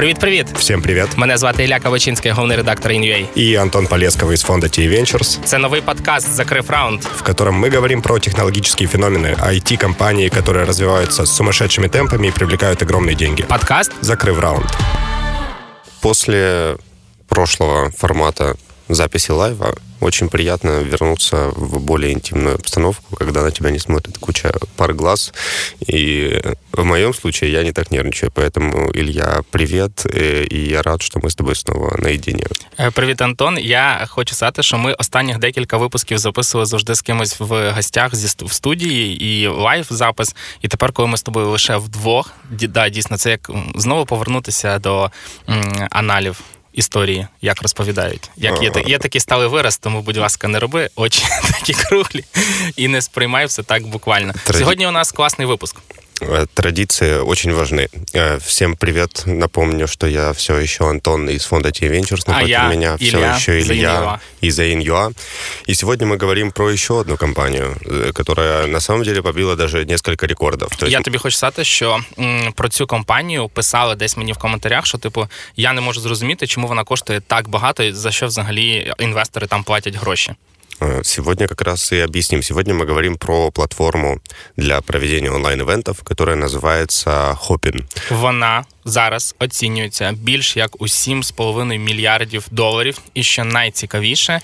Привіт-привіт! Всем привет! Мене звати Ілля Кавачинський, головний редактор InUA. И Антон Полесковый из фонда T Ventures, Це новий подкаст Закрив раунд. в котором мы говорим про технологические феномены IT-компании, которые развиваются с сумасшедшими темпами и привлекают огромные деньги. Подкаст Закрыв раунд. После прошлого формата записи лайва очень приятно вернуться в более интимную обстановку, когда на тебя не смотрит куча пар глаз. И в моем случае я не так нервничаю. Поэтому, Илья, привет. э, И я рад, что мы с тобой снова наедине. Е, Привіт, Антон. Я хочу сказати, що ми останніх декілька випусків записували завжди з кимось в гостях зі ст- в студії і лайв запис. І тепер, коли ми з тобою лише вдвох, ді- да, дійсно, це як м, знову повернутися до м, аналів. Історії, як розповідають. Як є, та- є такий сталий вираз, тому, будь ласка, не роби очі такі круглі і не сприймай все так буквально. Траді- Сьогодні у нас класний випуск. Э, Традиции очень важны. Э, Всем привет. Напомню, что я все еще Антон из фонда T Ventures. А Напротив я меня все Илья еще из Илья AIN.UA. из AIN.UA. И сегодня мы говорим про еще одну компанию, э, которая на самом деле побила даже несколько рекордов. То есть Я тобі хочу сказати, що м, про цю компанію писали десь мені в коментарях, що типу я не можу зрозуміти, чому вона коштує так багато, і за що взагалі інвестори там платять гроші. э, сегодня как раз и объясним. Сегодня мы говорим про платформу для проведения онлайн-ивентов, которая называется Hopin. Вона зараз оцінюється більш як у 7,5 мільярдів доларів. І що найцікавіше,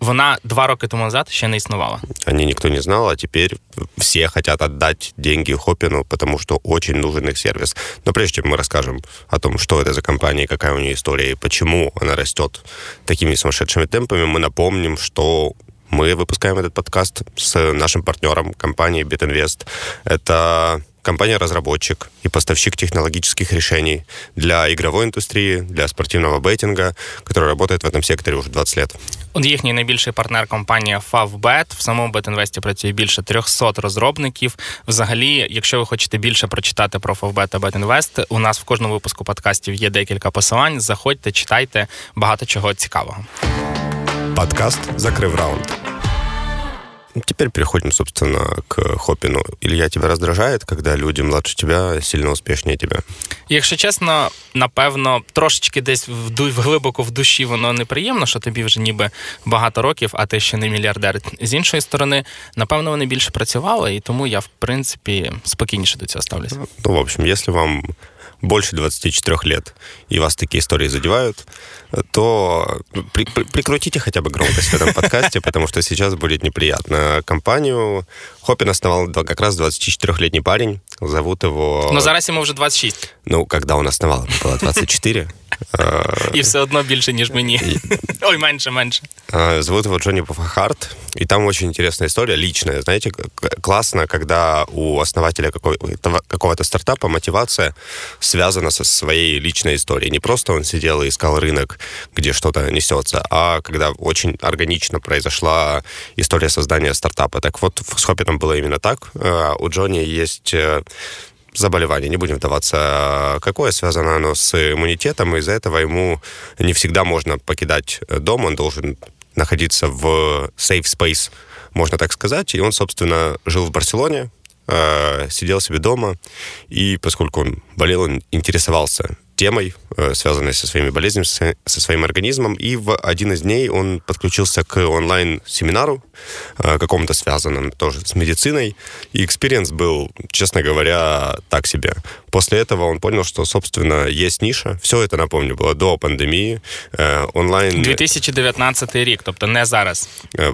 вона два роки тому назад ще не існувала. О ней никто не знал, а теперь все хотят отдать деньги Хопину, потому что очень нужен их сервис. Но прежде чем мы расскажем о том, что это за компания, какая у нее история и почему она растет такими сумасшедшими темпами, мы напомним, что мы выпускаем этот подкаст с нашим партнером компанией BitInvest. Это компания-разработчик и поставщик технологических решений для игровой индустрии, для спортивного беттинга, которая работает в этом секторе уже 20 лет. От їхній найбільший партнер компанія Favbet. В самому BetInvest працює більше 300 розробників. Взагалі, якщо ви хочете більше прочитати про Favbet та BetInvest, у нас в кожному випуску подкастів є декілька посилань. Заходьте, читайте багато чого цікавого. Подкаст «Закрыв раунд». Теперь переходим, собственно, к Хопину. Илья, тебя раздражает, когда люди младше тебя сильно успешнее тебя? І, Якщо чесно, напевно, трошечки десь в глибоко в душі воно неприємно, що тобі вже ніби багато років, а ти ще не мільярдер. З іншої сторони, напевно, вони більше працювали, і тому я, в принципі, спокійніше до цього ставлюся. Ну, в общем, если вам больше 24 лет и вас такие истории задевают, то при- при- прикрутите хотя бы громкость в этом подкасте, потому что сейчас будет неприятно. Компанию Хопин основал как раз 24-летний парень. Зовут его... Ну зараз йому вже 26, Ну, когда он основал, было 24. Э, і все одно більше, ніж мені. Ой, менше, менше. А, Зовут его Джонни Пафахарт, и там очень интересная история, личная. Знаете, к- к- классно, когда у основателя какого-то, какого-то стартапа мотивация связана со своей личной историей. Не просто он сидел и искал рынок, где что-то несется, а когда очень органично произошла история создания стартапа. Так вот, с Хоппитом было именно так. А, У Джонни есть э, заболевание, не будем вдаваться, какое, связано оно с иммунитетом, и из-за этого ему не всегда можно покидать дом, он должен находиться в safe space, можно так сказать, и он, собственно, жил в Барселоне, э, сидел себе дома, и поскольку он болел, он интересовался темой, э, связанной со своими болезнями, со своим организмом, и в один из дней он подключился к онлайн-семинару, э, какому-то связанному тоже с медициной, и experience был, честно говоря, так себе. После этого он понял, что, собственно, есть ниша. Все это, напомню, было до пандемии. Э, Онлайн 2019 рік, тобто не зараз.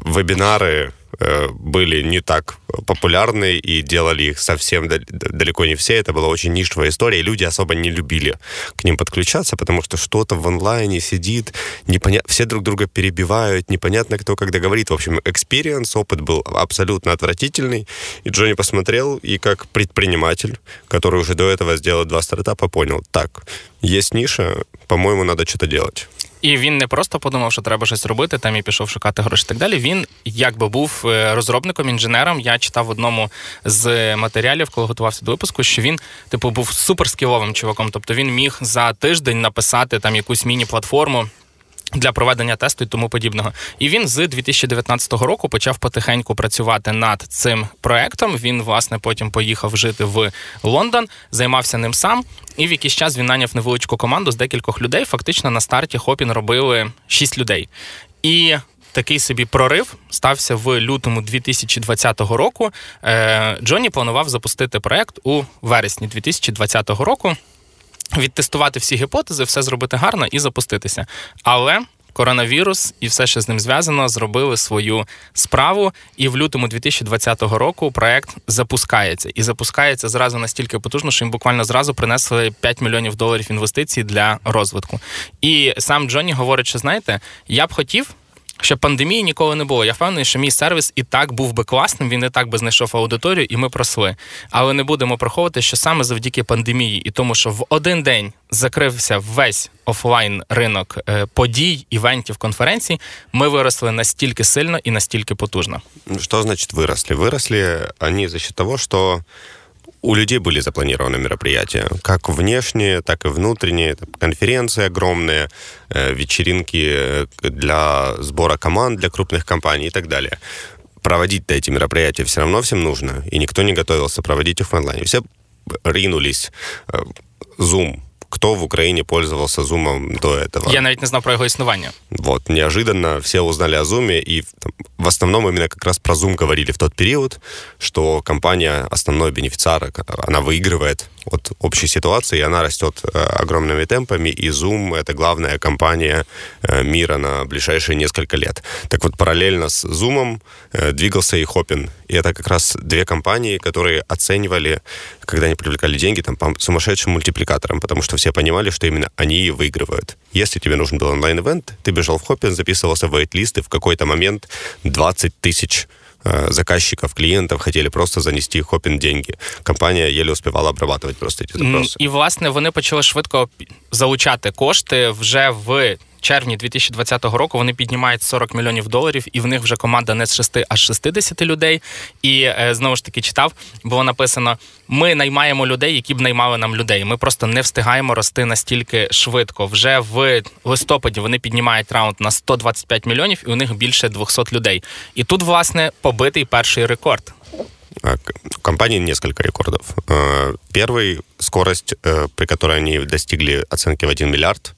вебинары были не так популярны и делали их совсем дал- далеко не все. Это была очень нишевая история, и люди особо не любили к ним подключаться, потому что что-то в онлайне сидит, непоня... все друг друга перебивают, непонятно кто когда говорит. В общем, experience, опыт был абсолютно отвратительный. И Джонни посмотрел, и как предприниматель, который уже до этого сделал два стартапа, понял, так, есть ниша, по-моему, надо что-то делать. І він не просто подумав, що треба щось робити, там і пішов шукати гроші. Так далі. Він якби був е, розробником, інженером. Я читав в одному з матеріалів, коли готувався до випуску, що він, типу, був суперскіловим чуваком. Тобто він міг за тиждень написати там якусь міні-платформу. Для проведення тесту і тому подібного, і він з 2019 року почав потихеньку працювати над цим проектом. Він власне потім поїхав жити в Лондон, займався ним сам, і в якийсь час він наняв невеличку команду з декількох людей. Фактично на старті Хопін робили шість людей. І такий собі прорив стався в лютому 2020 року. Е, Джоні планував запустити проект у вересні 2020 року. Відтестувати всі гіпотези, все зробити гарно і запуститися. Але коронавірус і все, що з ним зв'язано, зробили свою справу. І в лютому 2020 року проект запускається. І запускається зразу настільки потужно, що їм буквально зразу принесли 5 мільйонів доларів інвестицій для розвитку. І сам Джоні говорить, що знаєте, я б хотів щоб пандемії ніколи не було. Я впевнений, що мій сервіс і так був би класним, він і так би знайшов аудиторію, і ми просли. Але не будемо приховувати, що саме завдяки пандемії і тому, що в один день закрився весь офлайн ринок е, подій, івентів, конференцій, ми виросли настільки сильно і настільки потужно. Що значить виросли? Виросли вони за того, що у людей были запланированы мероприятия, как внешние, так и внутренние, конференции огромные, э, вечеринки э, для сбора команд для крупных компаний и так далее. Проводить-то эти мероприятия все равно всем нужно, и никто не готовился проводить их в онлайне. Все ринулись. Э, Zoom кто в Украине пользовался Zoom до этого. Я навіть не знал про его існування. Вот, неожиданно все узнали о Zoom, и там, в основном именно как раз про Zoom говорили в тот период, что компания, основной бенефициар, она выигрывает от общей ситуации, и она растет э, огромными темпами, и Zoom — это главная компания э, мира на ближайшие несколько лет. Так вот, параллельно с Zoom э, двигался и Hopin, и это как раз две компании, которые оценивали, когда они привлекали деньги, там, по сумасшедшим мультипликаторам, потому что все понимали, что именно они выигрывают. Если тебе нужен был онлайн-эвент, ты бежал в Hopin, записывался в вейт-лист, и в какой-то момент 20 тысяч заказчиков, клиентов хотели просто занести хопін деньги. Компанія єлі успівала обрабатувати просто ці запроси. І власне вони почали швидко залучати кошти вже в червні 2020 року вони піднімають 40 мільйонів доларів, і в них вже команда не з 6, а з 60 людей. І е, знову ж таки читав, було написано: ми наймаємо людей, які б наймали нам людей. Ми просто не встигаємо рости настільки швидко. Вже в листопаді вони піднімають раунд на 125 мільйонів, і у них більше 200 людей. І тут, власне, побитий перший рекорд. У компании несколько рекордов. Э, первый — скорость, э, при которой они достигли оценки в 1 миллиард.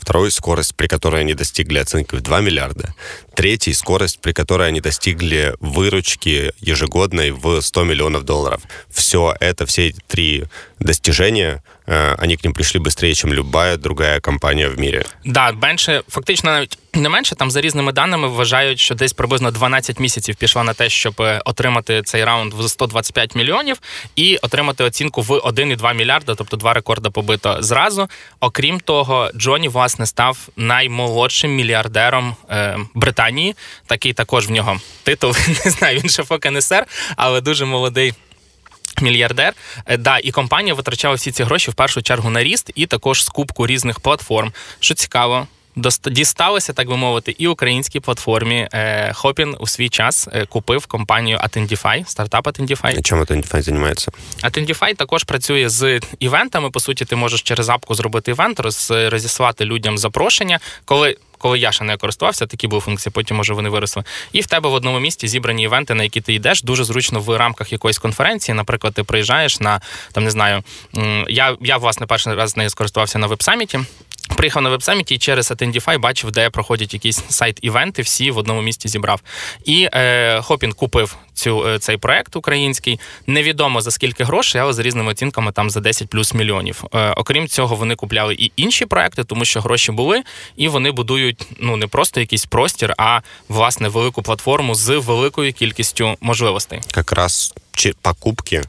Второй — скорость, при которой они достигли оценки в 2 миллиарда. Третий — скорость, при которой они достигли выручки ежегодной в 100 миллионов долларов. Все это, все три достижения, э, они к ним пришли быстрее, чем любая другая компанія в мірі. Да, менше, фактично навіть не менше, там за різними даними вважають, що десь приблизно 12 місяців пішло на те, щоб отримати цей раунд в 125 мільйонів і отримати оцінку в 1,2 мільярда, тобто два рекорди побито зразу. Окрім того, Джоні власне став наймолодшим мільярдером е, Британії. Такий також в нього титул. Не знаю, він не сер, але дуже молодий. Мільярдер, е, да, і компанія витрачала всі ці гроші в першу чергу на ріст і також скупку різних платформ. Що цікаво, Дісталося, так би мовити, і українській платформі. Хопін у свій час е, купив компанію Attendify, стартап Attendify. Чим Attendify займається? Attendify також працює з івентами. По суті, ти можеш через апку зробити івент, розіслати людям запрошення, коли. Коли я ще не користувався, такі були функції, потім може вони виросли. І в тебе в одному місті зібрані івенти, на які ти йдеш, дуже зручно в рамках якоїсь конференції. Наприклад, ти приїжджаєш на там, не знаю, я я власне перший раз з нею скористувався на веб-саміті. Приїхав на веб-саміті і через Attendify бачив, де проходять якісь сайт-івенти, всі в одному місті зібрав. І е, Хопін купив цю е, цей проект український. Невідомо за скільки грошей, але за різними оцінками там за 10 плюс мільйонів. Е, окрім цього, вони купляли і інші проекти, тому що гроші були, і вони будують ну не просто якийсь простір, а власне велику платформу з великою кількістю можливостей. Якраз покупки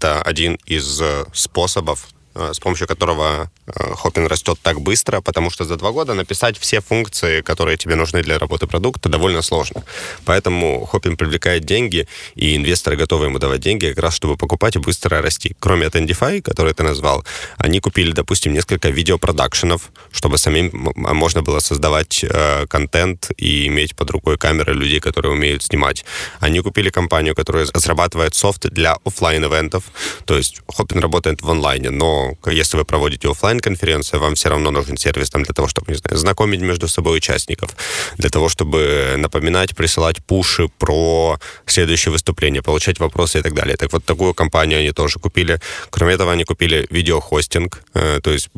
це один із е, способів Э, с помощью которого э, Хоппин растет так быстро, потому что за два года написать все функции, которые тебе нужны для работы продукта, довольно сложно. Поэтому Хоппин привлекает деньги, и инвесторы готовы ему давать деньги как раз, чтобы покупать и быстро расти. Кроме Attendify, который ты назвал, они купили, допустим, несколько видеопродакшенов, чтобы самим можно было создавать э, контент и иметь под рукой камеры людей, которые умеют снимать. Они купили компанию, которая разрабатывает софт для офлайн ивентов То есть Хоппин работает в онлайне, но если вы проводите офлайн конференцию вам все равно нужен сервис там для того, чтобы, не знаю, знакомить между собой участников, для того, чтобы напоминать, присылать пуши про следующее выступление, получать вопросы и так далее. Так вот, такую компанию они тоже купили. Кроме этого, они купили видеохостинг, э, то есть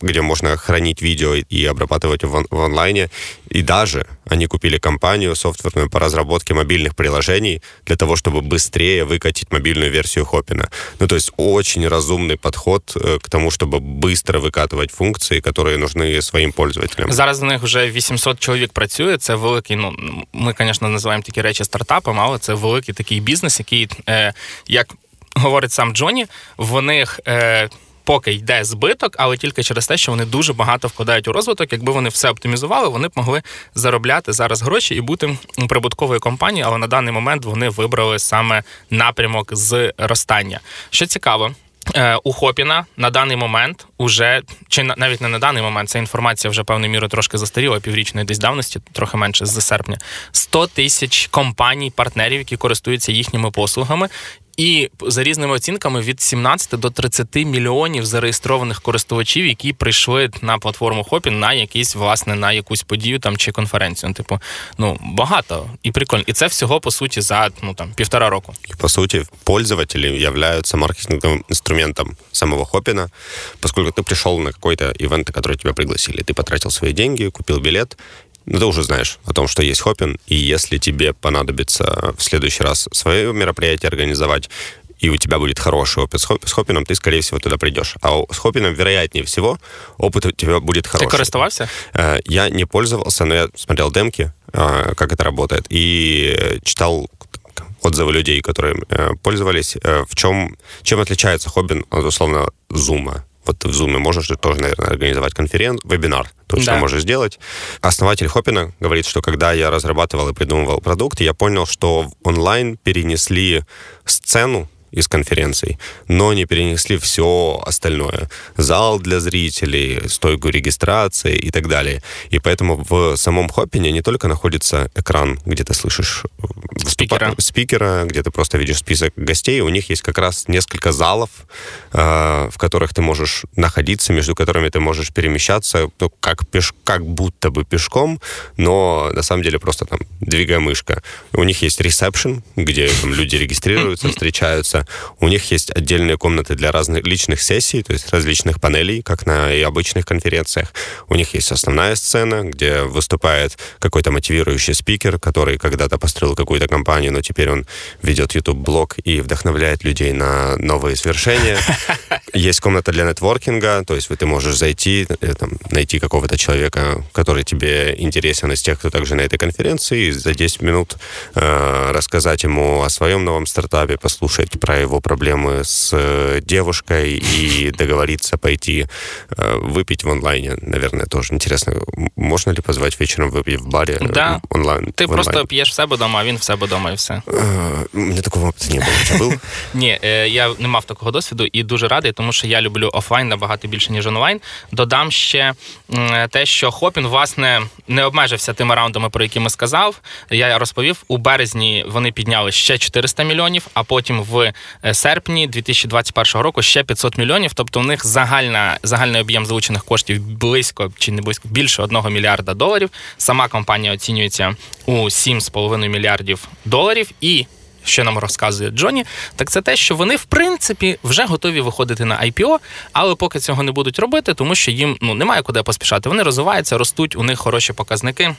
где можно хранить видео и обрабатывать в, в онлайне. И даже они купили компанию софтверную по разработке мобильных приложений для того, чтобы быстрее выкатить мобильную версию Хопина. Ну, то есть очень разумный подход э, к тому, чтобы быстро выкатывать функции, которые нужны своим пользователям. Зараз у них вже 800 чоловік працює. Це великий. Ну ми, звісно, називаємо такі речі стартапом, але це великий такий бізнес, який, е, як говорить сам Джоні, в них. Е, поки йде збиток, але тільки через те, що вони дуже багато вкладають у розвиток. Якби вони все оптимізували, вони б могли заробляти зараз гроші і бути прибутковою компанією. Але на даний момент вони вибрали саме напрямок зростання. Що цікаво. Е, у Хопіна на даний момент уже чи навіть не на даний момент ця інформація вже певною мірою трошки застаріла піврічної десь давності, трохи менше з серпня. 100 тисяч компаній, партнерів, які користуються їхніми послугами, і за різними оцінками від 17 до 30 мільйонів зареєстрованих користувачів, які прийшли на платформу Хопін на якийсь власне на якусь подію там чи конференцію. Ну, типу, ну багато і прикольно. І це всього по суті за ну там півтора року. И, по сути, пользователи являются маркетинговым инструментом самого Хопина, поскольку ты пришел на какой-то ивент, который тебя пригласили. Ты потратил свои деньги, купил билет, Ну, ты уже знаешь о том, что есть Хопин, и если тебе понадобится в следующий раз свое мероприятие организовать, и у тебя будет хороший опыт с Хопином, ты, скорее всего, туда придешь. А с Хопином, вероятнее всего, опыт у тебя будет хороший. Ты користовался? Э, я не пользовался, но я смотрел демки, э, как это работает, и читал отзывы людей, которые э, пользовались. В чем, чем отличается Хоббин от, условно, Зума? Вот в Zoom можешь же тоже, наверное, организовать конференцию, вебинар точно да. можешь сделать. Основатель Хопина говорит, что когда я разрабатывал и придумывал продукт, я понял, что в онлайн перенесли сцену из конференций, но не перенесли все остальное. Зал для зрителей, стойку регистрации и так далее. И поэтому в самом Хоппине не только находится экран, где ты слышишь спикера, спикера где ты просто видишь список гостей, у них есть как раз несколько залов, э, в которых ты можешь находиться, между которыми ты можешь перемещаться, ну, как, пеш, как будто бы пешком, но на самом деле просто там двигая мышка. У них есть ресепшн, где там, люди регистрируются, встречаются, у них есть отдельные комнаты для разных личных сессий, то есть различных панелей, как на и обычных конференциях. У них есть основная сцена, где выступает какой-то мотивирующий спикер, который когда-то построил какую-то компанию, но теперь он ведет YouTube-блог и вдохновляет людей на новые свершения. Есть комната для нетворкинга, то есть ты можешь зайти, э, там, найти какого-то человека, который тебе интересен из тех, кто также на этой конференции, и за 10 минут э, рассказать ему о своем новом стартапе, послушать про про его проблемы с э, девушкой и договориться пойти э, выпить в онлайне, наверное, тоже интересно. Можно ли позвать вечером выпить в баре э, да. онлайн? Ти просто п'єш в себе вдома, а він в себе вдома і все. У мене такого опиту не було. Чи був? Ні, я не мав такого досвіду і дуже радий, тому що я люблю офлайн набагато більше, ніж онлайн. Додам ще те, що Хопін, власне, не обмежився тими раундами, про які ми сказав. Я розповів, у березні вони підняли ще 400 мільйонів, а потім в Е, серпні 2021 року ще 500 мільйонів. Тобто, у них загальна загальний об'єм залучених коштів близько чи не близько більше 1 мільярда доларів. Сама компанія оцінюється у 7,5 мільярдів доларів і. Що нам розказує Джоні, так це те, що вони в принципі вже готові виходити на IPO, але поки цього не будуть робити, тому що їм ну немає куди поспішати. Вони розвиваються, ростуть, у них хороші показники.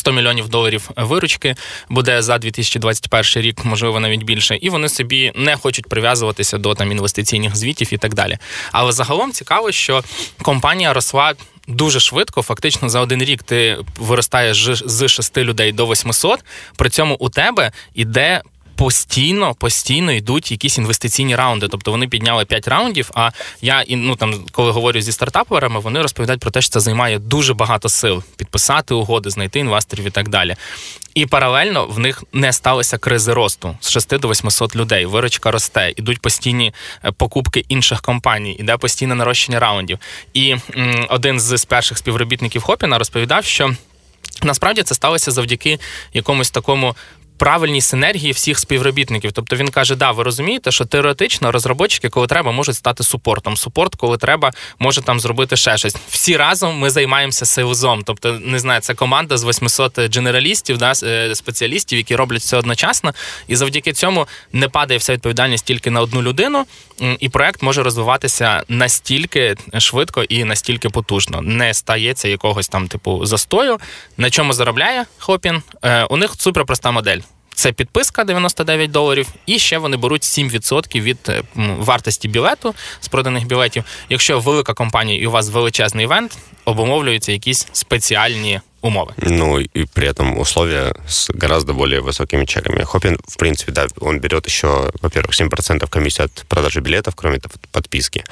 100 мільйонів доларів виручки буде за 2021 рік, можливо, навіть більше, і вони собі не хочуть прив'язуватися до там інвестиційних звітів і так далі. Але загалом цікаво, що компанія росла. Дуже швидко, фактично за один рік ти виростаєш з 6 людей до 800, При цьому у тебе іде постійно постійно йдуть якісь інвестиційні раунди. Тобто вони підняли 5 раундів. А я ну там, коли говорю зі стартаперами, вони розповідають про те, що це займає дуже багато сил підписати угоди, знайти інвесторів і так далі. І паралельно в них не сталося кризи росту з 6 до 800 людей. Виручка росте, ідуть постійні е, покупки інших компаній, іде постійне нарощення раундів. І м, один з перших співробітників Хопіна розповідав, що насправді це сталося завдяки якомусь такому правильній синергії всіх співробітників. Тобто він каже: да, ви розумієте, що теоретично розробники, коли треба, можуть стати супортом. Супорт, коли треба, може там зробити ще щось. Всі разом ми займаємося сейлзом. Тобто, не знаю, це команда з 800 дженералістів, да, е, спеціалістів, які роблять все одночасно, і завдяки цьому не падає вся відповідальність тільки на одну людину, і проект може розвиватися настільки швидко і настільки потужно. Не стається якогось там типу застою. На чому заробляє Хопін? Е, у них суперпроста модель. Це підписка 99 доларів, і ще вони беруть 7% від е, вартості білету з проданих білетів. Якщо велика компанія і у вас величезний івент, обумовлюються якісь спеціальні умовы. Ну и при этом условия с гораздо более высокими чеками. Хопин, в принципе, да, он берет еще, во-первых, 7% комиссии от продажи билетов, кроме подписки.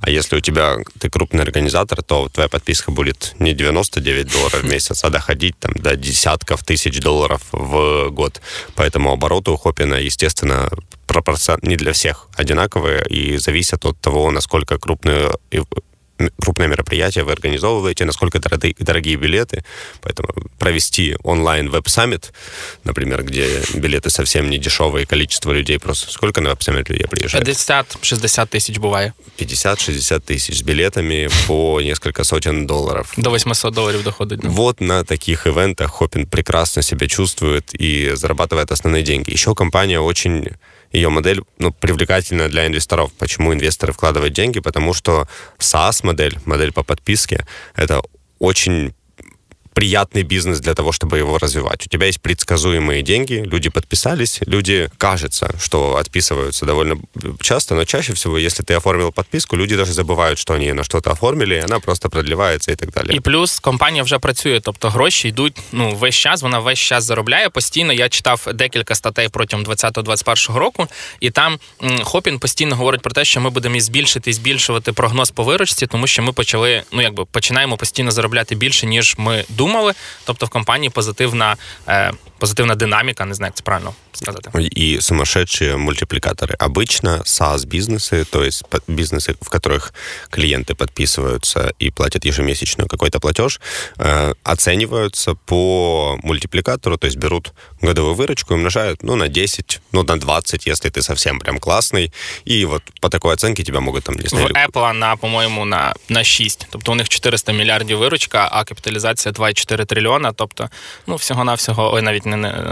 А если у тебя ты крупный организатор, то твоя подписка будет не 99 долларов в месяц, а доходить там до десятков тысяч долларов в год. Поэтому обороты у Хопина, естественно, пропорцион не для всех одинаковые и зависят от того, насколько крупные крупное мероприятие вы организовываете, насколько дорогие, дорогие билеты. Поэтому провести онлайн веб-саммит, например, где билеты совсем не дешевые, количество людей просто... Сколько на веб-саммит людей приезжает? 50-60 тысяч бывает. 50-60 тысяч с билетами по несколько сотен долларов. До 800 долларов доходит. Да. Вот на таких ивентах Хопин прекрасно себя чувствует и зарабатывает основные деньги. Еще компания очень ее модель ну, привлекательна для инвесторов. Почему инвесторы вкладывают деньги? Потому что SaaS-модель, модель по подписке, это очень приятный бизнес для того, чтобы его развивать. У тебя есть предсказуемые деньги, люди подписались, люди, кажется, что отписываются довольно часто, но чаще всего, если ты оформил подписку, люди даже забывают, что они на что-то оформили, и она просто продлевається і так далі. І плюс компанія вже працює, тобто гроші йдуть ну весь час, вона весь час заробляє постійно. Я читав декілька статей протягом 2020-2021 року, і там Хопін постійно говорить про те, що ми будемо збільшити і збільшувати прогноз по виручці, тому що ми почали, ну якби починаємо постійно заробляти більше, ніж ми думали Думали. Тобто в компанії позитивна позитивна динамика, не знаю, як це правильно сказать. И сумасшедшие мультипликаторы. Обычно SaaS-бизнесы, то есть бизнесы, в которых клиенты подписываются и платят ежемесячно какой-то платеж, э, оцениваются по мультипликатору, то есть берут годовую выручку и умножают ну, на 10, ну, на 20, если ты совсем прям классный. И вот по такой оценке тебя могут там... Не знаю, в Apple, на, по-моєму, на, на 6. Тобто у них 400 мільярдів виручка, а капіталізація 2,4 трильйона. Тобто, ну, всього-навсього, ой, навіть не, не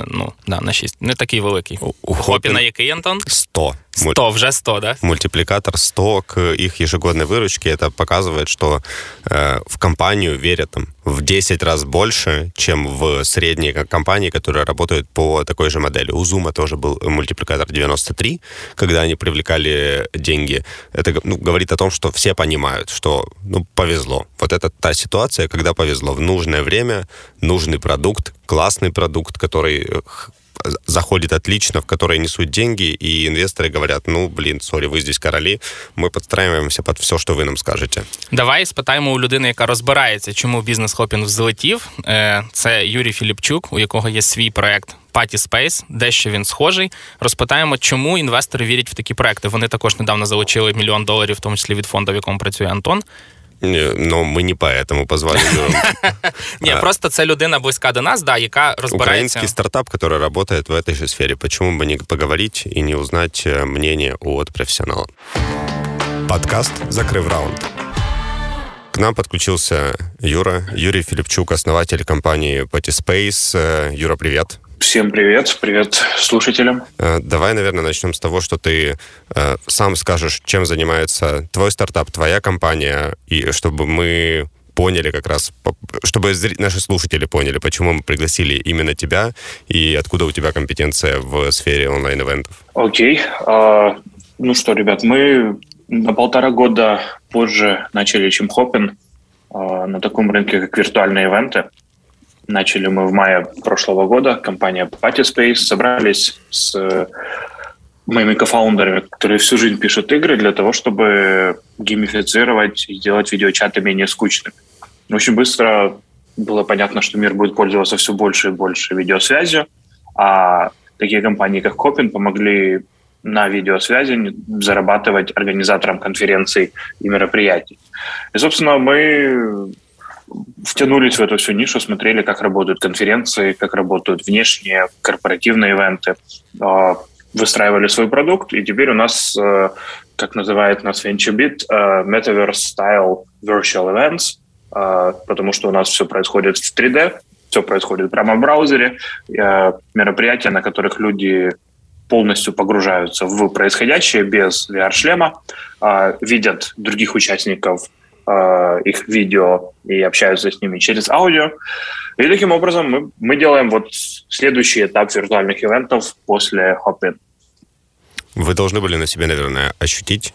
ну, да, на 6. Не такий великий. У, у Хопіна який, Антон? 100. 100, уже 100, да? Мультипликатор 100 к их ежегодной выручке. Это показывает, что э, в компанию верят там, в 10 раз больше, чем в средние компании, которые работают по такой же модели. У Zoom тоже был мультипликатор 93, когда они привлекали деньги. Это ну, говорит о том, что все понимают, что ну, повезло. Вот это та ситуация, когда повезло. В нужное время нужный продукт, классный продукт, который э, заходит отлично, в которой несут деньги, и инвесторы говорят, ну, блин, сорі, ви здесь короли, ми підстраюємося під все, що ви нам скажете. Давай спитаємо у людини, яка розбирається, чому бізнес Хопін взлетів. Е, це Юрій Філіпчук, у якого є свій проект Паті Space, дещо він схожий. Розпитаємо, чому інвестори вірять в такі проекти. Вони також недавно залучили мільйон доларів, в тому числі від фонду, в якому працює Антон. Но ми не поэтому позвали Ні, просто це людина близька до нас, да, яка розбирається. Украинский стартап, который работает в этой же сфере. Почему бы не поговорить и не узнать мнение от профессионала? Подкаст «Закрыв раунд». К нам подключился Юра, Юрий Филипчук, основатель компании Patyspace. Э, Юра, привет. Всем привет, привет слушателям. Э, давай, наверное, начнем с того, что ты э, сам скажешь, чем занимается твой стартап, твоя компания, и чтобы мы поняли как раз, чтобы наши слушатели поняли, почему мы пригласили именно тебя и откуда у тебя компетенция в сфере онлайн-ивентов. Окей. Okay. Uh, ну что, ребят, мы на полтора года позже начали, чем Хопин, uh, на таком рынке, как виртуальные ивенты. Начали мы в мае прошлого года, компания Party Space, собрались с э, моими кофаундерами, которые всю жизнь пишут игры для того, чтобы геймифицировать и сделать видеочаты менее скучными. Очень быстро было понятно, что мир будет пользоваться все больше и больше видеосвязью, а такие компании, как Копин, помогли на видеосвязи зарабатывать организаторам конференций и мероприятий. И, собственно, мы втянулись в эту всю нишу, смотрели, как работают конференции, как работают внешние корпоративные ивенты, э, выстраивали свой продукт, и теперь у нас, э, как называет нас VentureBeat, э, Metaverse Style Virtual Events, э, потому что у нас все происходит в 3D, все происходит прямо в браузере, мероприятия, на которых люди полностью погружаются в происходящее без VR-шлема, видят других участников э, их видео и общаются с ними через аудио. И таким образом мы, мы делаем вот следующий этап виртуальных ивентов после Hopin. Вы должны были на себе, наверное, ощутить,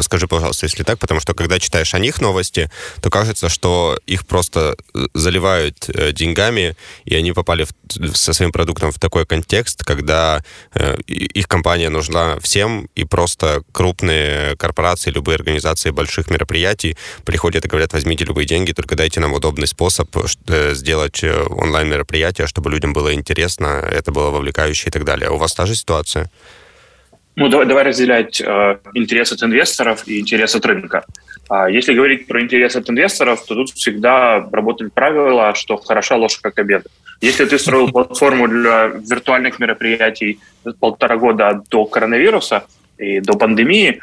скажи, пожалуйста, если так, потому что когда читаешь о них новости, то кажется, что их просто э, заливают э, деньгами, и они попали в, со своим продуктом в такой контекст, когда э, их компания нужна всем, и просто крупные корпорации, любые организации больших мероприятий приходят и говорят, возьмите любые деньги, только дайте нам удобный способ сделать онлайн-мероприятие, чтобы людям было интересно, это было вовлекающе и так далее. У вас та же ситуация? Ну, давай, давай разделять э, интерес от инвесторов и интерес от рынка. А если говорить про интерес от инвесторов, то тут всегда работают правила, что хороша ложка как обед. Если ты строил платформу для виртуальных мероприятий полтора года до коронавируса и до пандемии,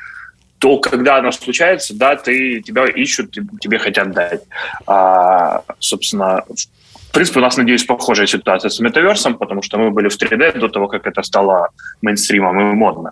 то когда оно случается, да, ты, тебя ищут, тебе хотят дать. А, собственно, в принципе, у нас, надеюсь, похожая ситуация с метаверсом, потому что мы были в 3D до того, как это стало мейнстримом и модно.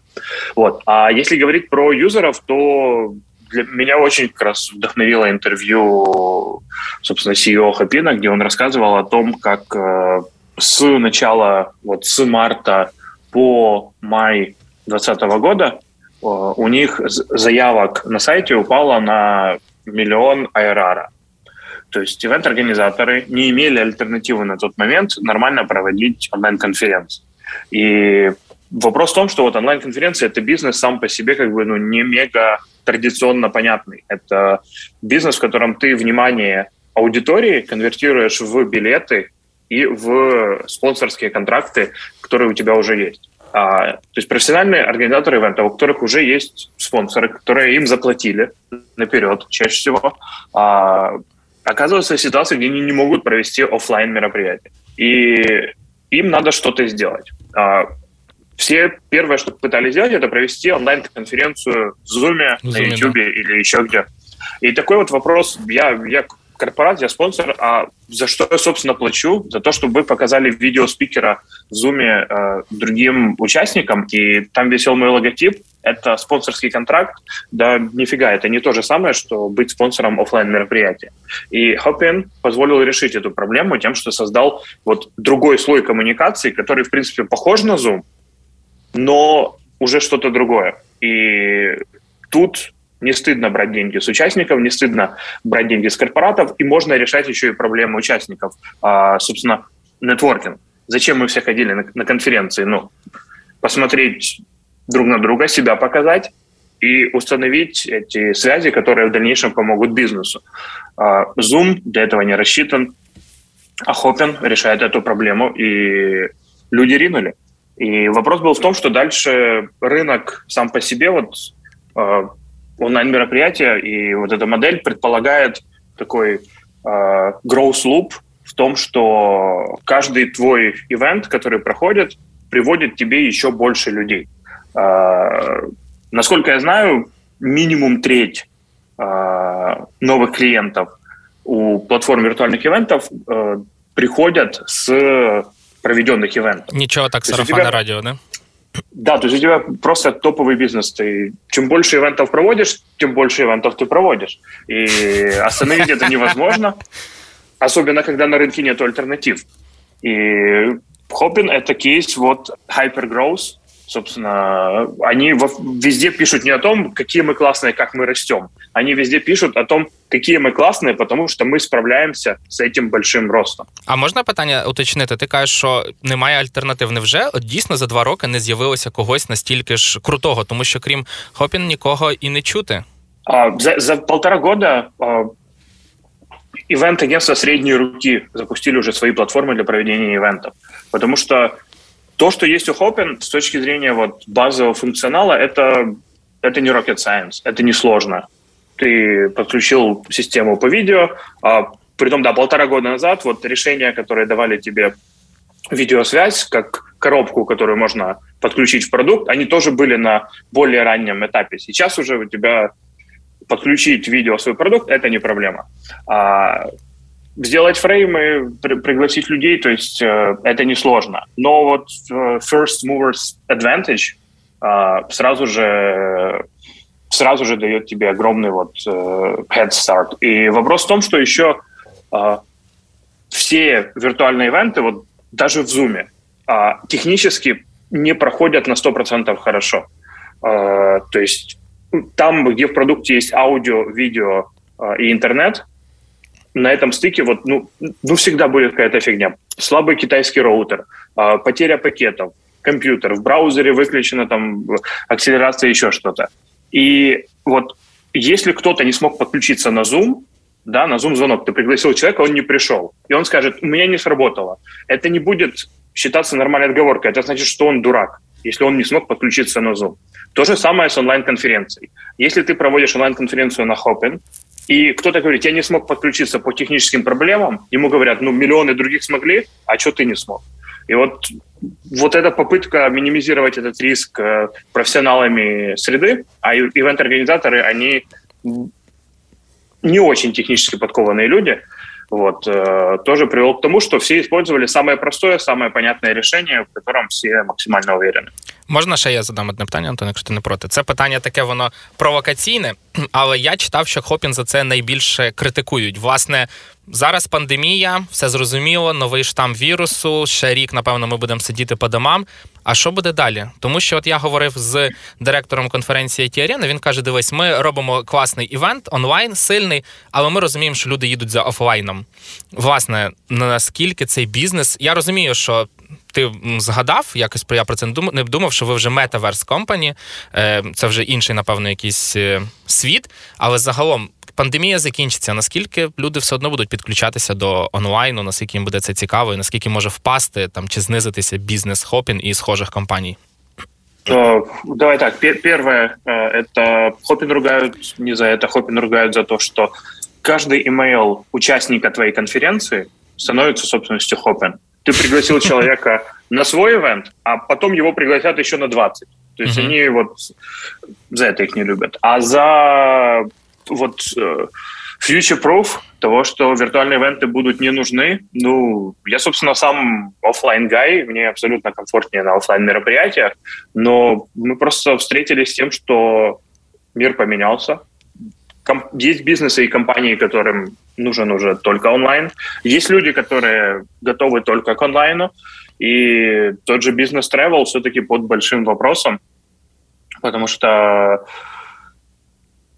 Вот. А если говорить про юзеров, то для меня очень как раз вдохновило интервью, собственно, CEO Хапина, где он рассказывал о том, как э, с начала, вот с марта по май 2020 года э, у них заявок на сайте упало на миллион айрара. То есть ивент-организаторы не имели альтернативы на тот момент нормально проводить онлайн-конференции. И вопрос в том, что вот онлайн-конференция – это бизнес сам по себе как бы ну, не мега традиционно понятный. Это бизнес, в котором ты внимание аудитории конвертируешь в билеты и в спонсорские контракты, которые у тебя уже есть. А, то есть профессиональные организаторы ивента, у которых уже есть спонсоры, которые им заплатили наперед чаще всего, а, оказываются ситуации, где они не могут провести офлайн мероприятие. И им надо что-то сделать. А, все первое, что пытались сделать, это провести онлайн-конференцию в Zoom, на YouTube или еще где. И такой вот вопрос, я, я корпорат, я спонсор, а за что я, собственно, плачу? За то, чтобы вы показали видео спикера в Zoom э, другим участникам, и там висел мой логотип, это спонсорский контракт, да нифига, это не то же самое, что быть спонсором офлайн мероприятия. И Hopin позволил решить эту проблему тем, что создал вот другой слой коммуникации, который, в принципе, похож на Zoom, но уже что-то другое. И тут не стыдно брать деньги с участников, не стыдно брать деньги с корпоратов, и можно решать еще и проблемы участников. А, собственно, нетворкинг. Зачем мы все ходили на, на конференции? Ну, посмотреть друг на друга, себя показать и установить эти связи, которые в дальнейшем помогут бизнесу. А, Zoom для этого не рассчитан, а Hopin решает эту проблему, и люди ринули. И вопрос был в том, что дальше рынок сам по себе, вот онлайн-мероприятия, и вот эта модель предполагает такой э, growth loop в том, что каждый твой ивент, который проходит, приводит тебе еще больше людей. Э, насколько я знаю, минимум треть э, новых клиентов у платформ виртуальных ивентов э, приходят с проведенных ивентов. Ничего так, сарафанное тебя... радио, да? Да, то есть у тебя просто топовый бизнес. Ты чем больше ивентов проводишь, тем больше ивентов ты проводишь. И остановить это невозможно, особенно когда на рынке нет альтернатив. И Hopin — это кейс вот hypergrowth, собственно, они везде пишут не о том, какие мы классные, как мы растем. Они везде пишут о том, какие ми класні, тому що ми справляємося з цим большим ростом. А можна питання уточнити? Ти кажеш, що немає альтернатив. Невже от дійсно за два роки не з'явилося когось настільки ж крутого, тому що крім Хопін нікого і не чути? А, за, за полтора года а, ивент-агентства средней руки запустили уже свои платформы для проведения ивентов. Потому что то, что есть у Hopin с точки зрения вот базового функционала, это, это не rocket science, это не сложно. Ты подключил систему по видео, а притом, да, полтора года назад вот решения, которые давали тебе видеосвязь, как коробку, которую можно подключить в продукт, они тоже были на более раннем этапе. Сейчас уже у тебя подключить видео в свой продукт – это не проблема. А сделать фреймы, при, пригласить людей, то есть э, это несложно. Но вот э, first movers advantage э, сразу же сразу же дает тебе огромный вот э, head start. И вопрос в том, что еще э, все виртуальные ивенты, вот даже в Zoom, э, технически не проходят на 100% хорошо. Э, то есть там, где в продукте есть аудио, видео э, и интернет, на этом стыке вот, ну, ну всегда будет какая-то фигня. Слабый китайский роутер, э, потеря пакетов, компьютер, в браузере выключена там акселерация, еще что-то. И вот если кто-то не смог подключиться на Zoom, да, на Zoom звонок, ты пригласил человека, он не пришел, и он скажет, у меня не сработало. Это не будет считаться нормальной отговоркой, это значит, что он дурак, если он не смог подключиться на Zoom. То же самое с онлайн-конференцией. Если ты проводишь онлайн-конференцию на Hopin, и кто-то говорит, я не смог подключиться по техническим проблемам, ему говорят, ну, миллионы других смогли, а что ты не смог? И вот, вот эта попытка минимизировать этот риск э, профессионалами среды, а ивент-организаторы, они не очень технически подкованные люди, вот, э, тоже привел к тому, что все использовали самое простое, самое понятное решение, в котором все максимально уверены. Можна ще я задам одне питання, Антон, якщо ти не проти. Це питання таке, воно провокаційне, але я читав, що Хопін за це найбільше критикують. Власне, зараз пандемія, все зрозуміло, новий штам вірусу. Ще рік, напевно, ми будемо сидіти по домам. А що буде далі? Тому що от я говорив з директором конференції IT Arena, Він каже: Дивись, ми робимо класний івент онлайн, сильний, але ми розуміємо, що люди їдуть за офлайном. Власне, наскільки цей бізнес, я розумію, що ти згадав, якось я про це не думав, що ви вже Metaverse Company, це вже інший, напевно, якийсь е, світ. Але загалом пандемія закінчиться. Наскільки люди все одно будуть підключатися до онлайну, наскільки їм буде це цікаво, і наскільки може впасти там чи знизитися бізнес хопін і схожих компаній? Давай так. Первое, э, это Хопин ругают не за это, Хопин ругают за то, что каждый имейл участника твоей конференции становится собственностью Хопин ты пригласил человека на свой ивент, а потом его пригласят еще на 20. То есть они вот за это их не любят. А за вот э, future-proof того, что виртуальные ивенты будут не нужны. Ну, я, собственно, сам офлайн гай мне абсолютно комфортнее на офлайн мероприятиях, но мы просто встретились с тем, что мир поменялся, есть бизнесы и компании, которым нужен уже только онлайн. Есть люди, которые готовы только к онлайну. И тот же бизнес-тревел все-таки под большим вопросом, потому что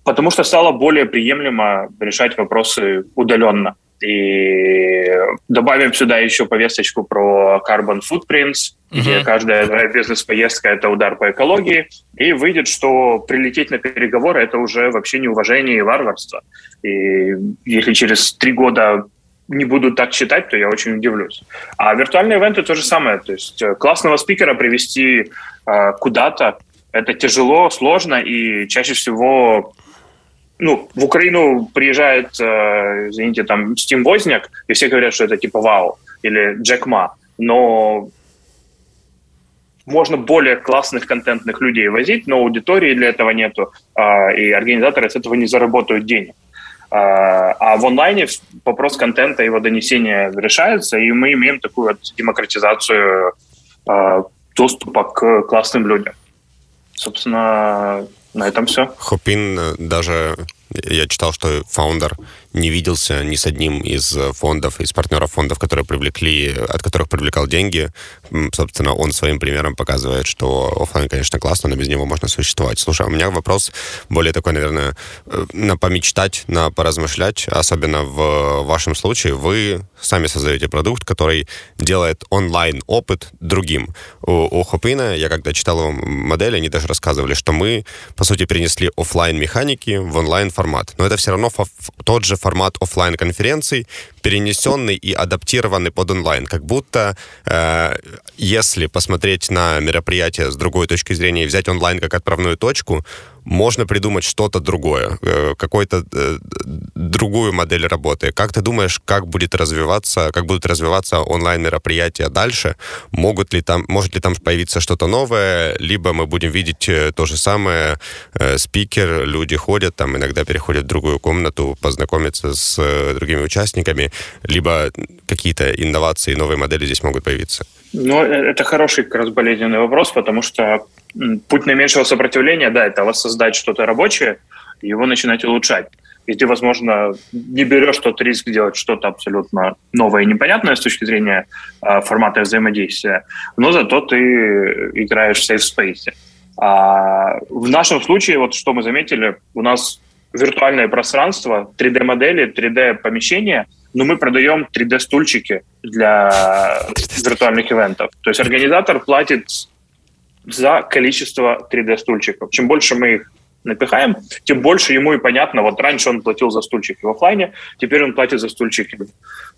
потому что стало более приемлемо решать вопросы удаленно. И добавим сюда еще повесточку про carbon footprints, uh-huh. где каждая бизнес-поездка – это удар по экологии, и выйдет, что прилететь на переговоры – это уже вообще неуважение и варварство. И если через три года не будут так считать, то я очень удивлюсь. А виртуальные ивенты то же самое. То есть э, классного спикера привести э, куда-то – это тяжело, сложно, и чаще всего ну, в Украину приезжает, э, извините, там, Стим Возняк, и все говорят, что это типа вау, или Джек Ма, но можно более классных контентных людей возить, но аудитории для этого нету, э, и организаторы с этого не заработают денег. Э, а в онлайне вопрос контента и его донесения решается, и мы имеем такую вот демократизацию э, доступа к классным людям. Собственно, на этом все. Хопин э, даже я читал, что фаундер не виделся ни с одним из фондов, из партнеров фондов, которые привлекли, от которых привлекал деньги. Собственно, он своим примером показывает, что офлайн, конечно, классно, но без него можно существовать. Слушай, а у меня вопрос более такой, наверное, э, на помечтать, на поразмышлять, особенно в вашем случае. Вы сами создаете продукт, который делает онлайн-опыт другим. У, у Хопина, я когда читал его модель, они даже рассказывали, что мы, по сути, перенесли офлайн механики в онлайн-формат. Но это все равно тот же формат офлайн конференций, перенесенный и адаптированный под онлайн. Как будто, э, если посмотреть на мероприятие с другой точки зрения и взять онлайн как отправную точку, можно придумать что-то другое, э, какой-то э, другую модель работы. Как ты думаешь, как будет развиваться, как будут развиваться онлайн-мероприятия дальше? Могут ли там, может ли там появиться что-то новое, либо мы будем видеть э, то же самое, спикер, люди ходят, там иногда переходят в другую комнату, познакомиться с другими участниками, либо какие-то инновации, новые модели здесь могут появиться? Ну, это хороший как раз болезненный вопрос, потому что путь наименьшего сопротивления, да, это воссоздать что-то рабочее, его начинать улучшать. И ты, возможно, не берешь тот риск делать что-то абсолютно новое и непонятное с точки зрения э, формата взаимодействия, но зато ты играешь в safe space. А в нашем случае, вот что мы заметили, у нас виртуальное пространство, 3D-модели, 3D-помещения, но мы продаем 3D-стульчики для виртуальных ивентов. То есть организатор платит за количество 3D-стульчиков. Чем больше мы их напихаем, тем больше ему и понятно. Вот раньше он платил за стульчики в офлайне, теперь он платит за стульчики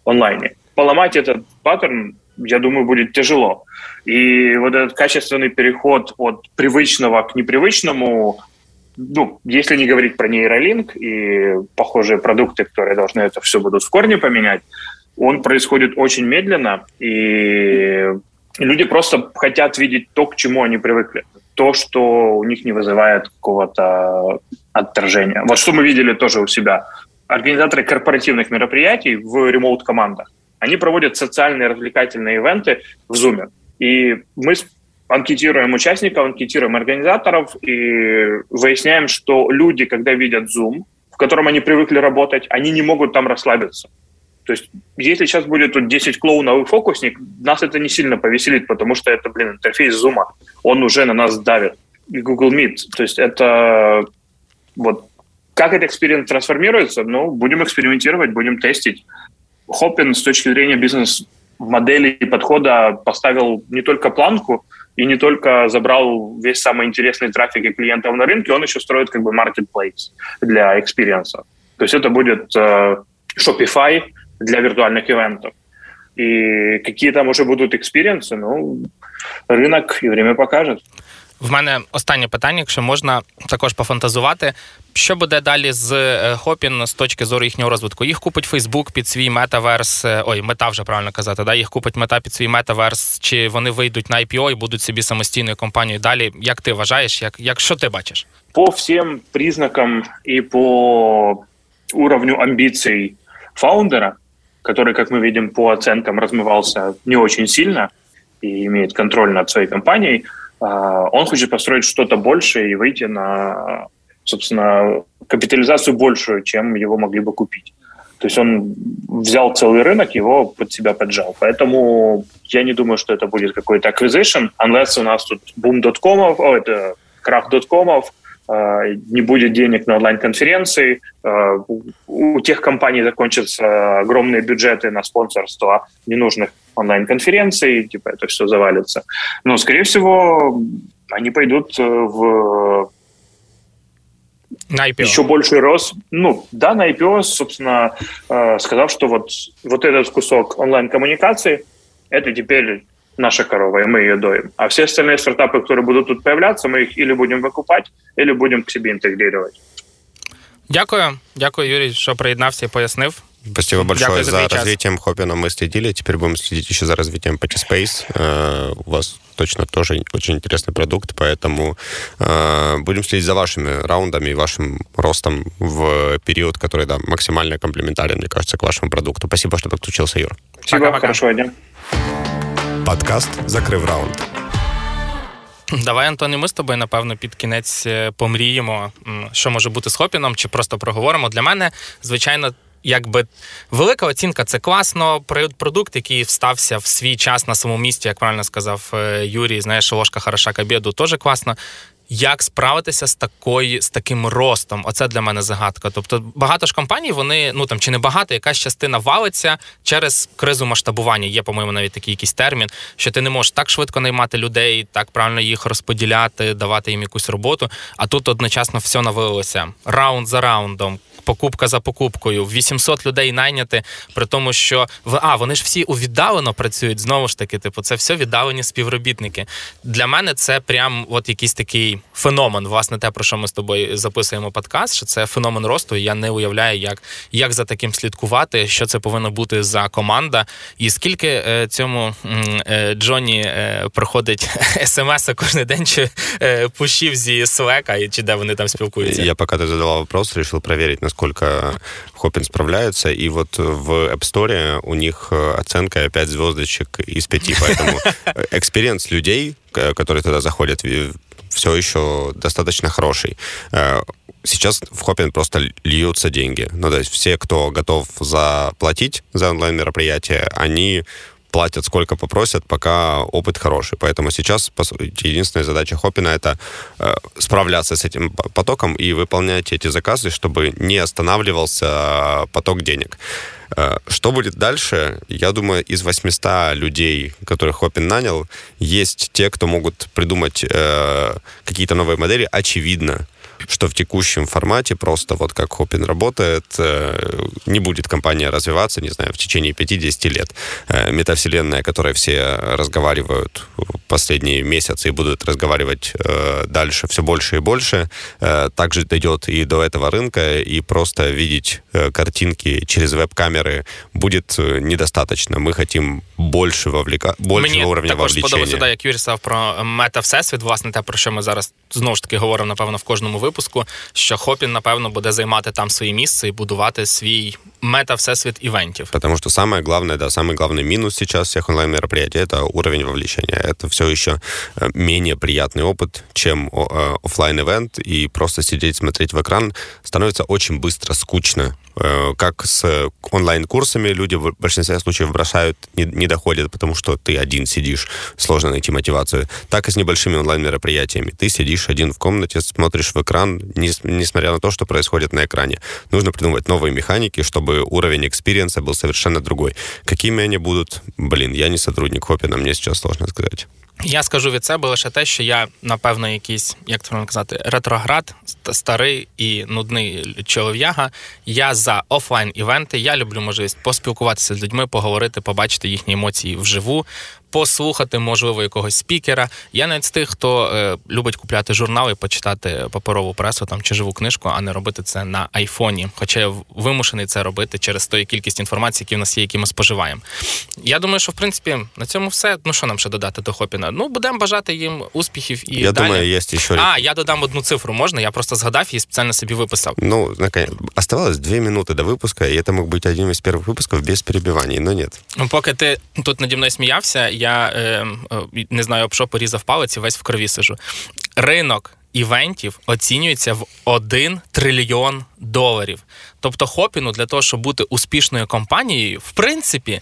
в онлайне. Поломать этот паттерн, я думаю, будет тяжело. И вот этот качественный переход от привычного к непривычному, ну, если не говорить про нейролинк и похожие продукты, которые должны это все будут в корне поменять, он происходит очень медленно, и люди просто хотят видеть то, к чему они привыкли. То, что у них не вызывает какого-то отторжения. Вот что мы видели тоже у себя. Организаторы корпоративных мероприятий в ремоут-командах, они проводят социальные развлекательные ивенты в Zoom. И мы анкетируем участников, анкетируем организаторов и выясняем, что люди, когда видят Zoom, в котором они привыкли работать, они не могут там расслабиться. То есть, если сейчас будет тут 10 клоунов и фокусник, нас это не сильно повеселит, потому что это, блин, интерфейс зума, он уже на нас давит. Google Meet. То есть это вот как этот эксперимент трансформируется, ну, будем экспериментировать, будем тестить. Хоппин с точки зрения бизнес-модели и подхода поставил не только планку и не только забрал весь самый интересный трафик и клиентов на рынке, он еще строит как бы marketplace для экспириенса. То есть это будет э, Shopify, для виртуальных ивентов. І які там уже будуть експірієнси, ну ринок і время покаже. В мене останнє питання, якщо можна також пофантазувати. Що буде далі з Хопін з точки зору їхнього розвитку? Їх купить Фейсбук під свій метаверс. Ой, мета вже правильно казати. Да? Їх купить мета під свій метаверс, чи вони вийдуть на IPO і будуть собі самостійною компанією далі? Як ти вважаєш? Як, як що ти бачиш? По всім признакам і по уровню амбіцій фаундера который, как мы видим по оценкам, размывался не очень сильно и имеет контроль над своей компанией, а, он хочет построить что-то большее и выйти на, собственно, капитализацию большую, чем его могли бы купить. То есть он взял целый рынок, его под себя поджал. Поэтому я не думаю, что это будет какой-то acquisition, unless у нас тут boom.com, о, это крах.com, Э, не будет денег на онлайн-конференции, э, у тех компаний закончатся огромные бюджеты на спонсорство ненужных онлайн-конференций, типа это все завалится. Но, скорее всего, они пойдут э, в на IPO. еще больший рост. Ну, да, на IPO, собственно, сказав, что вот, вот этот кусок онлайн-коммуникации, это теперь наша корова, и мы ее доим. А все остальные стартапы, которые будут тут появляться, мы их или будем выкупать, или будем к себе интегрировать. Дякую. Дякую, Юрій, що приєднався і пояснив. Спасибо большое Дякую за, за развитием Хопина. Мы следили. Теперь будем следить еще за развитием Patty Э, у вас точно тоже очень интересный продукт, поэтому э, будем следить за вашими раундами и вашим ростом в период, который да, максимально комплементарен, мне кажется, к вашему продукту. Спасибо, что подключился, Юр. Спасибо, Пока-пока. хорошего дня. Подкаст закрив раунд. Давай, Антоні, ми з тобою, напевно, під кінець е, помріємо, що може бути з Хопіном, чи просто проговоримо. Для мене, звичайно, якби велика оцінка це класно. Продукт, який встався в свій час на своєму місці, як правильно сказав е, Юрій, знаєш, ложка хороша к обіду, теж класно як справитися з такою з таким ростом. Оце для мене загадка. Тобто багато ж компаній, вони ну там чи не багато, якась частина валиться через кризу масштабування. Є, по-моєму, навіть такий якийсь термін, що ти не можеш так швидко наймати людей, так правильно їх розподіляти, давати їм якусь роботу. А тут одночасно все навалилося раунд за раундом. Покупка за покупкою, 800 людей найняти, при тому, що в а вони ж всі увіддалено працюють. Знову ж таки, типу, це все віддалені співробітники. Для мене це прям от якийсь такий феномен. Власне, те про що ми з тобою записуємо подкаст. Що це феномен росту. і Я не уявляю, як як за таким слідкувати, що це повинно бути за команда, і скільки е, цьому е, Джоні е, проходить смс кожен день чи е, пушів зі Slack, чи де вони там спілкуються. Я пока ты задавал вопрос, решил проверить, насколько Hopin справляется. И вот в App Store у них э, оценка 5 звездочек из 5. Поэтому experience людей, которые туда заходят, все еще достаточно хороший. Э, сейчас в Хоппин просто льются деньги. Ну, то есть все, кто готов заплатить за онлайн-мероприятие, они платят сколько попросят, пока опыт хороший. Поэтому сейчас, единственная задача Хоппина это э, справляться с этим потоком и выполнять эти заказы, чтобы не останавливался поток денег. Э, что будет дальше? Я думаю, из 800 людей, которых Хоппин нанял, есть те, кто могут придумать э, какие-то новые модели, очевидно что в текущем формате просто вот как Хопин работает, э, не будет компания развиваться, не знаю, в течение 50 лет. Э, метавселенная, которой все разговаривают последние месяцы и будут разговаривать э, дальше все больше и больше, также дойдет и до этого рынка, и просто видеть картинки через веб-камеры будет недостаточно. Мы хотим больше вовлека... большего Мені уровня також вовлечения. сподобалося, да, як Юрій сказав про мета-всесвіт, власне, те, про що ми зараз знову ж таки говоримо, напевно, в кожному випуску випуску, що Хопін, напевно, буде займати там своє місце і будувати свій мета-всесвіт ивентов. Потому что самое главное, да, самый главный минус сейчас всех онлайн-мероприятий – это уровень вовлечения. Это все еще э, менее приятный опыт, чем э, офлайн ивент и просто сидеть, смотреть в экран становится очень быстро скучно. Э, как с онлайн-курсами люди в большинстве случаев бросают, не, не доходят, потому что ты один сидишь, сложно найти мотивацию. Так и с небольшими онлайн-мероприятиями. Ты сидишь один в комнате, смотришь в экран, несмотря на то, что происходит на экране. Нужно придумывать новые механики, чтобы уровень experience а был совершенно другой. Какими они будут? Блин, я не сотрудник Hopin а, мне сейчас сложно сказать. Я скажу від себе лише те, що я, напевно, якийсь, як це можна казати, ретроград, старий і нудний чолов'яга. Я за офлайн-івенти. Я люблю можливість поспілкуватися з людьми, поговорити, побачити їхні емоції вживу, послухати, можливо, якогось спікера. Я навіть з тих, хто е, любить купляти журнали, почитати паперову пресу там чи живу книжку, а не робити це на айфоні. Хоча я вимушений це робити через ту кількість інформації, які в нас є, які ми споживаємо. Я думаю, що в принципі на цьому все. Ну що нам ще додати до Хопіна? Ну будемо бажати їм успіхів і я далі. думаю, є ще А я додам одну цифру. Можна? Я просто згадав і спеціально собі виписав. Ну оставалось дві минути до випуску, і це мог бути один із перших випусків без перебивань, але ні. Ну, поки ти тут наді мною сміявся, я е, е, не знаю, об що порізав палець і весь в крові сижу. Ринок івентів оцінюється в 1 трильйон доларів. Тобто, Хопіну для того, щоб бути успішною компанією, в принципі.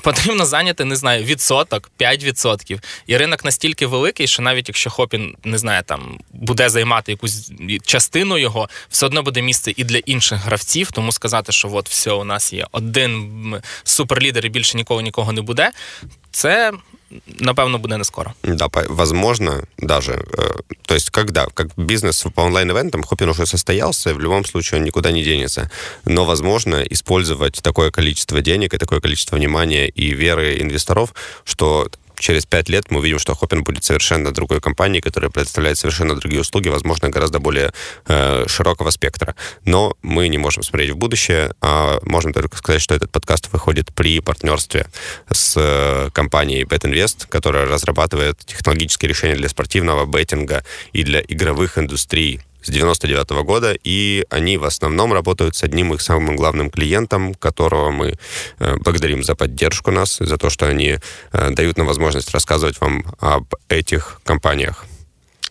Потрібно зайняти, не знаю, відсоток, 5%. І ринок настільки великий, що навіть якщо Хопін не знаю, там буде займати якусь частину його, все одно буде місце і для інших гравців. Тому сказати, що от все, у нас є один суперлідер і більше нікого нікого не буде. Це напевно, буде не скоро. Да, возможно, даже. Э, то есть, когда, как бизнес по онлайн-ивентам, Хоппин уже состоялся, в любом случае он никуда не денется. Но, возможно, использовать такое количество денег и такое количество внимания и веры инвесторов, что через пять лет мы увидим, что Хоппин будет совершенно другой компанией, которая предоставляет совершенно другие услуги, возможно, гораздо более э, широкого спектра. Но мы не можем смотреть в будущее, а можем только сказать, что этот подкаст выходит при партнерстве с э, компанией BetInvest, которая разрабатывает технологические решения для спортивного беттинга и для игровых индустрий с 99 -го года, и они в основном работают с одним их самым главным клиентом, которого мы э, благодарим за поддержку нас, за то, что они э, дают нам возможность рассказывать вам об этих компаниях.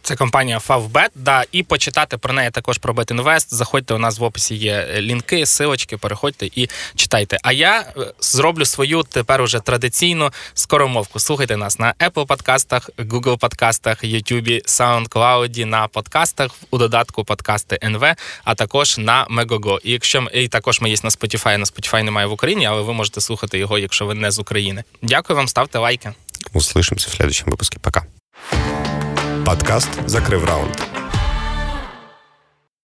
Це компанія Favbet, да, і почитати про неї також про BetInvest. Заходьте, у нас в описі є лінки, силочки, переходьте і читайте. А я е, зроблю свою тепер уже традиційну скоромовку. Слухайте нас на Apple подкастах, Google подкастах, YouTube, SoundCloud, на подкастах, у додатку подкасти НВ, а також на Megogo. І якщо і також ми є на Spotify, на Spotify немає в Україні, але ви можете слухати його, якщо ви не з України. Дякую вам, ставте лайки. Услышимся в следующем выпуске. Пока. Подкаст «Закрыв раунд».